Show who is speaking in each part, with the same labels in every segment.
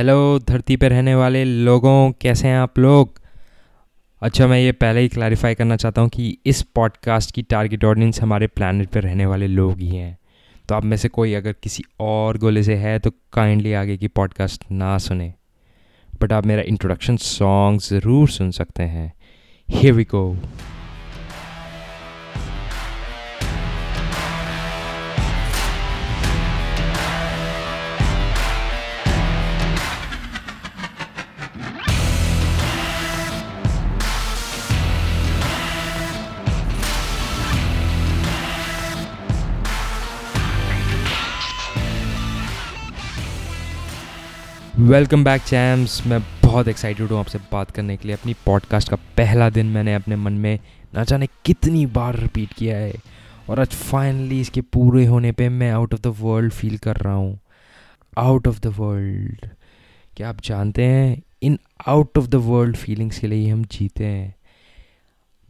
Speaker 1: Hello धरती पर रहने वाले लोगों, कैसे हैं आप लोग? अच्छा मैं ये पहले ही क्लैरिफाई करना चाहता हूँ कि इस पॉडकास्ट की टारगेट ऑडियंस हमारे प्लानट पर रहने वाले लोग ही हैं। तो आप में से कोई अगर किसी और गोले से है तो काइंडली आगे की पॉडकास्ट ना सुने। बट आप मेरा इंट्रोडक्शन सॉन्ग ज़रूर सुन सकते हैं। Hey we go welcome back champs मैं बहुत एक्साइटेड हूँ आपसे बात करने के लिए। अपनी पॉडकास्ट का पहला दिन मैंने अपने मन में ना जाने कितनी बार रिपीट किया है। और आज फाइनली इसके पूरे होने पे मैं out of the world feel कर रहा हूँ। आउट ऑफ़ द वर्ल्ड क्या आप जानते हैं? इन out of the world feelings के लिए हम जीते हैं।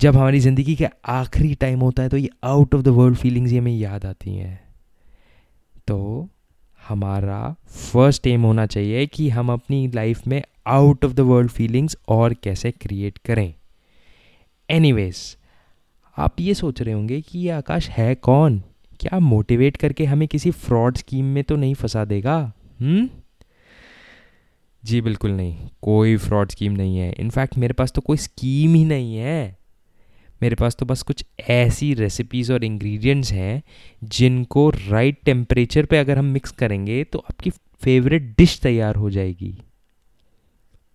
Speaker 1: जब हमारी ज़िंदगी का आखिरी टाइम होता है तो ये out of the world feelings ही हमें याद आती हैं। तो हमारा फ़र्स्ट एम होना चाहिए कि हम अपनी लाइफ में out of the world feelings और कैसे क्रिएट करें। एनीवेज आप ये सोच रहे होंगे कि ये आकाश है कौन? क्या मोटिवेट करके हमें किसी फ्रॉड स्कीम में तो नहीं फंसा देगा? हम्म? जी, बिल्कुल नहीं। कोई फ्रॉड स्कीम नहीं है। इनफैक्ट मेरे पास तो कोई स्कीम ही नहीं है। मेरे पास तो बस कुछ ऐसी रेसिपीज़ और इंग्रेडिएंट्स हैं जिनको राइट टेम्परेचर पे अगर हम मिक्स करेंगे तो आपकी फेवरेट डिश तैयार हो जाएगी।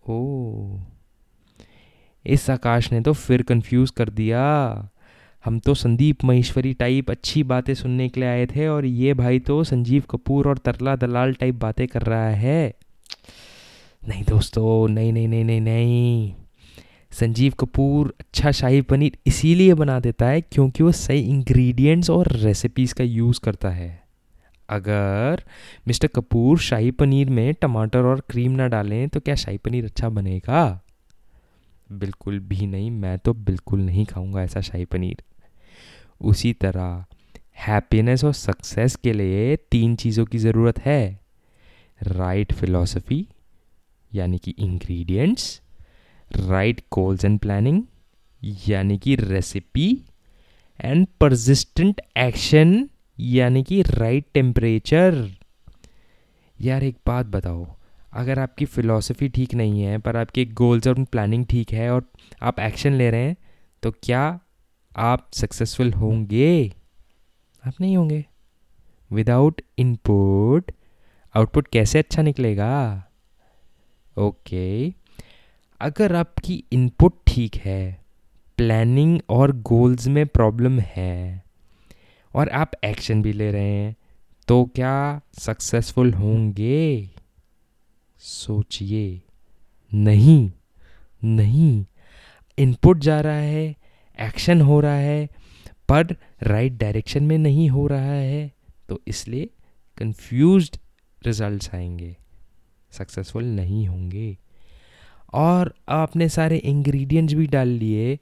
Speaker 1: ओ इस आकाश ने तो फिर कंफ्यूज कर दिया। हम तो संदीप महेश्वरी टाइप अच्छी बातें सुनने के लिए आए थे और ये भाई तो संजीव कपूर और तरला दलाल टाइप बातें कर रहा है। नहीं दोस्तों, नहीं नहीं नहीं नहीं नहीं। संजीव कपूर अच्छा शाही पनीर इसीलिए बना देता है क्योंकि वो सही इंग्रेडिएंट्स और रेसिपीज़ का यूज़ करता है। अगर मिस्टर कपूर शाही पनीर में टमाटर और क्रीम ना डालें तो क्या शाही पनीर अच्छा बनेगा? बिल्कुल भी नहीं, मैं तो बिल्कुल नहीं खाऊँगा ऐसा शाही पनीर। उसी तरह हैप्पीनेस और सक्सेस के लिए तीन चीज़ों की ज़रूरत है। राइट फिलॉसफी यानी कि ingredients right goals and planning यानी कि रेसिपी एंड परसिस्टेंट एक्शन यानी कि राइट टेम्परेचर यार एक बात बताओ, अगर आपकी फ़िलॉसफी ठीक नहीं है, पर आपके गोल्स और प्लानिंग ठीक है और आप एक्शन ले रहे हैं तो क्या आप सक्सेसफुल होंगे? आप नहीं होंगे। विदाउट इनपुट आउटपुट कैसे अच्छा निकलेगा? Okay okay. अगर आपकी इनपुट ठीक है प्लानिंग और गोल्स में प्रॉब्लम है, और आप एक्शन भी ले रहे हैं तो क्या सक्सेसफुल होंगे? सोचिए। नहीं नहीं। इनपुट जा रहा है एक्शन हो रहा है, पर राइट डायरेक्शन में नहीं हो रहा है तो इसलिए कंफ्यूज्ड रिजल्ट्स आएँगे। सक्सेसफुल नहीं होंगे। और आपने सारे इंग्रेडिएंट्स भी डाल लिए।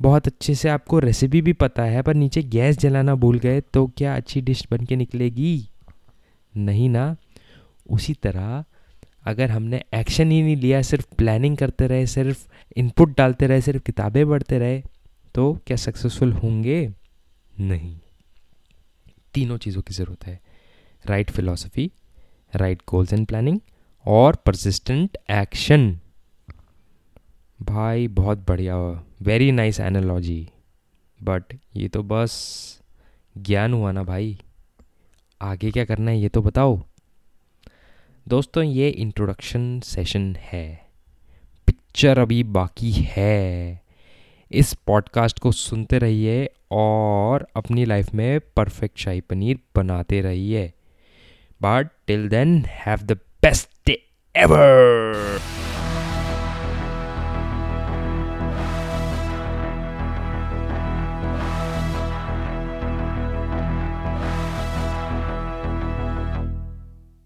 Speaker 1: बहुत अच्छे से आपको रेसिपी भी पता है, पर नीचे गैस जलाना भूल गए तो क्या अच्छी डिश बन के निकलेगी? नहीं ना। उसी तरह अगर हमने एक्शन ही नहीं लिया, सिर्फ़ प्लानिंग करते रहे, सिर्फ़ इनपुट डालते रहे, सिर्फ़ किताबें पढ़ते रहे तो क्या सक्सेसफुल होंगे? नहीं। तीनों चीज़ों की ज़रूरत है। Right philosophy right goals and planning और परसिस्टेंट एक्शन भाई, बहुत बढ़िया। वेरी नाइस एनालॉजी बट ये तो बस ज्ञान हुआ ना भाई। आगे क्या करना है ये तो बताओ। दोस्तों, ये इंट्रोडक्शन सेशन है। पिक्चर अभी बाकी है। इस पॉडकास्ट को सुनते रहिए और अपनी लाइफ में परफेक्ट शाही पनीर बनाते रहिए। But till then have the best day ever